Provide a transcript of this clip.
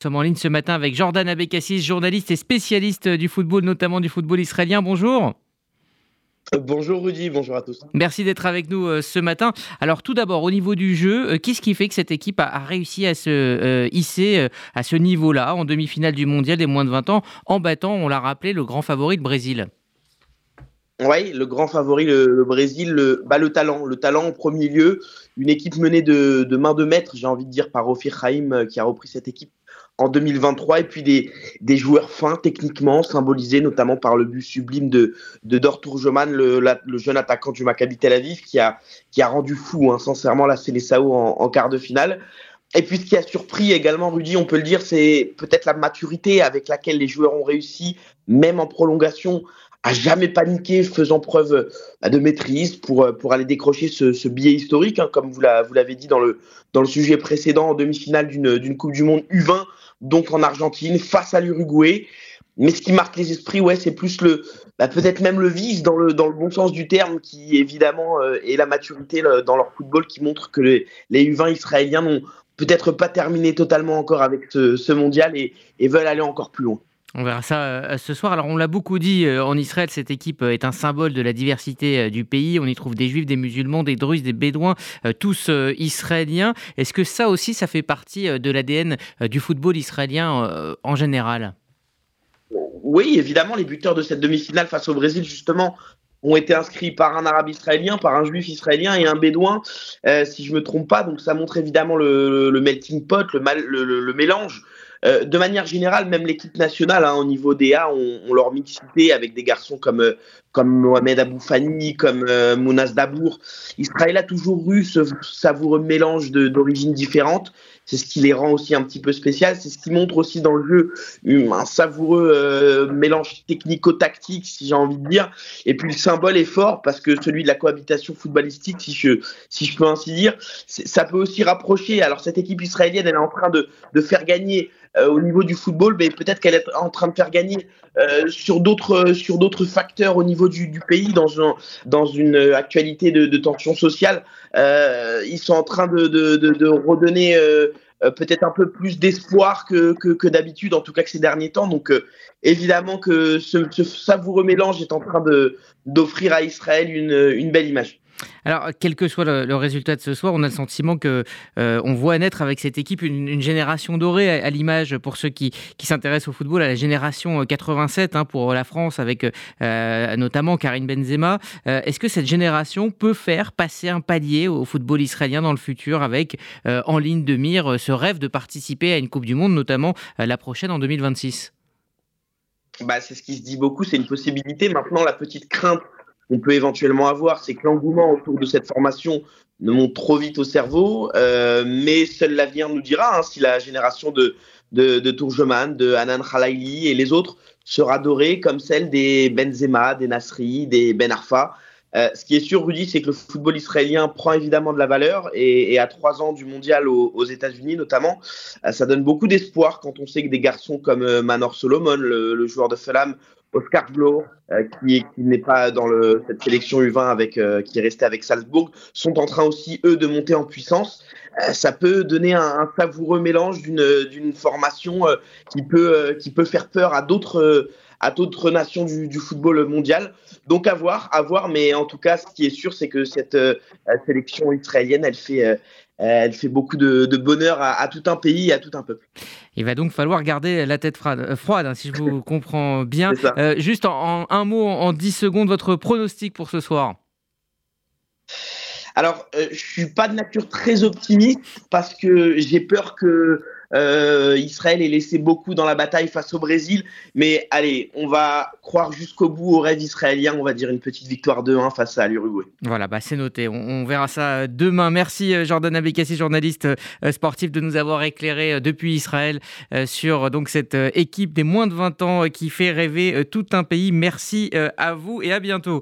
Nous sommes en ligne ce matin avec Jordan Abekassis, journaliste et spécialiste du football, notamment du football israélien. Bonjour. Euh, bonjour Rudy, bonjour à tous. Merci d'être avec nous euh, ce matin. Alors tout d'abord, au niveau du jeu, euh, qu'est-ce qui fait que cette équipe a, réussi à se hisser à ce niveau-là, en demi-finale du mondial des moins de 20 ans, en battant, on l'a rappelé, le grand favori de Brésil? Oui, le grand favori, le, Brésil, le, bah, le talent. Le talent en premier lieu. Une équipe menée de, main de maître, j'ai envie de dire, par Ofir Haïm, qui a repris cette équipe en 2023 et puis des, joueurs fins techniquement symbolisés notamment par le but sublime de, de Dor Tourjoman, le, jeune attaquant du Maccabi Tel Aviv qui a, rendu fou hein, sincèrement la Célessao en, quart de finale. Et puis ce qui a surpris également Rudy, on peut le dire, c'est peut-être la maturité avec laquelle les joueurs ont réussi, même en prolongation, à jamais paniquer, faisant preuve bah, de maîtrise pour, pour aller décrocher ce, billet historique, hein, comme vous l'avez dit dans le sujet précédent, en demi-finale d'une Coupe du Monde U20 donc en Argentine, face à l'Uruguay. Mais ce qui marque les esprits, ouais, c'est plus le, bah, peut-être même le vice dans le, dans le bon sens du terme, qui évidemment euh, est la maturité dans leur football, qui montre que les, les U20 israéliens n'ont peut-être pas terminé totalement encore avec ce, mondial et veulent aller encore plus loin. On verra ça euh, ce soir. Alors on l'a beaucoup dit euh, en Israël, cette équipe euh, est un symbole de la diversité du pays. On y trouve des juifs, des musulmans, des druzes, des bédouins, tous israéliens. Est-ce que ça aussi, ça fait partie de l'ADN du football israélien en général? Oui, évidemment, les buteurs de cette demi-finale face au Brésil, justement, ont été inscrits par un arabe israélien, par un juif israélien et un bédouin, si je me trompe pas. Donc ça montre évidemment le, melting pot, le mélange euh, de manière générale, même l'équipe nationale, hein, au niveau des A, on, on, leur mixité avec des garçons comme, euh, comme Mohamed Aboufani, comme euh, Mounas Dabour. Israël a toujours eu ce savoureux mélange d'origines différentes. C'est ce qui les rend aussi un petit peu spécial. C'est ce qui montre aussi dans le jeu un savoureux euh, mélange technico-tactique, si j'ai envie de dire. Et puis le symbole est fort parce que celui de la cohabitation footballistique, si je, si je peux ainsi dire, ça peut aussi rapprocher. Alors cette équipe israélienne, elle est en train de, de faire gagner euh, au niveau du football, mais peut-être qu'elle est en train de faire gagner euh, sur d'autres sur d'autres facteurs au niveau du, du, pays dans un, dans une actualité de, tension sociale. Euh, ils sont en train de, redonner euh, peut-être un peu plus d'espoir que, d'habitude, en tout cas que ces derniers temps. Donc évidemment que ce, savoureux mélange est en train d'offrir à Israël une belle image. Alors, quel que soit le, résultat de ce soir, on a le sentiment que euh, on voit naître avec cette équipe une, génération dorée à, l'image pour ceux qui, s'intéressent au football, à la génération 87 euh, hein, pour la France, avec euh, notamment Karim Benzema. Est-ce que cette génération peut faire passer un palier au football israélien dans le futur avec en ligne de mire ce rêve de participer à une Coupe du Monde, notamment la prochaine en 2026 bah, c'est ce qui se dit beaucoup, c'est une possibilité. Maintenant, la petite crainte qu'on peut éventuellement avoir, c'est que l'engouement autour de cette formation ne monte trop vite au cerveau, euh, mais seul l'avenir nous dira hein, si la génération de, de, de Tourgeman, de Hanan Khalaili et les autres sera dorée comme celle des Benzema, des Nasri, des Ben Arfa. Euh, ce qui est sûr, Rudy, c'est que le football israélien prend évidemment de la valeur et, à trois ans du mondial aux, États-Unis notamment, euh, ça donne beaucoup d'espoir quand on sait que des garçons comme Manor Solomon, le, le joueur de Fulham, Oscar Blo, euh, qui, qui n'est pas dans le, cette sélection U20 avec, euh, qui est resté avec Salzbourg, sont en train aussi, eux, de monter en puissance. Euh, ça peut donner un, un savoureux mélange d'une formation qui, peut, qui peut faire peur à d'autres à d'autres nations du, du, football mondial. Donc à voir, à voir, mais en tout cas, ce qui est sûr, c'est que cette sélection israélienne, elle fait, euh, elle fait beaucoup de, bonheur à, tout un pays, à tout un peuple. Il va donc falloir garder la tête froide, froide hein, si je vous comprends bien. Euh, juste en, un mot, en 10 secondes, votre pronostic pour ce soir alors, euh, je suis pas de nature très optimiste parce que j'ai peur que euh, Israël est laissé beaucoup dans la bataille face au Brésil. Mais allez, on va croire jusqu'au bout au rêve israélien. On va dire une petite victoire 2-1 face à l'Uruguay. Voilà, bah c'est noté. On, verra ça demain. Merci euh, Jordan Abekassi, journaliste euh, sportif, de nous avoir éclairé depuis Israël sur donc cette équipe des moins de 20 ans qui fait rêver tout un pays. Merci à vous et à bientôt.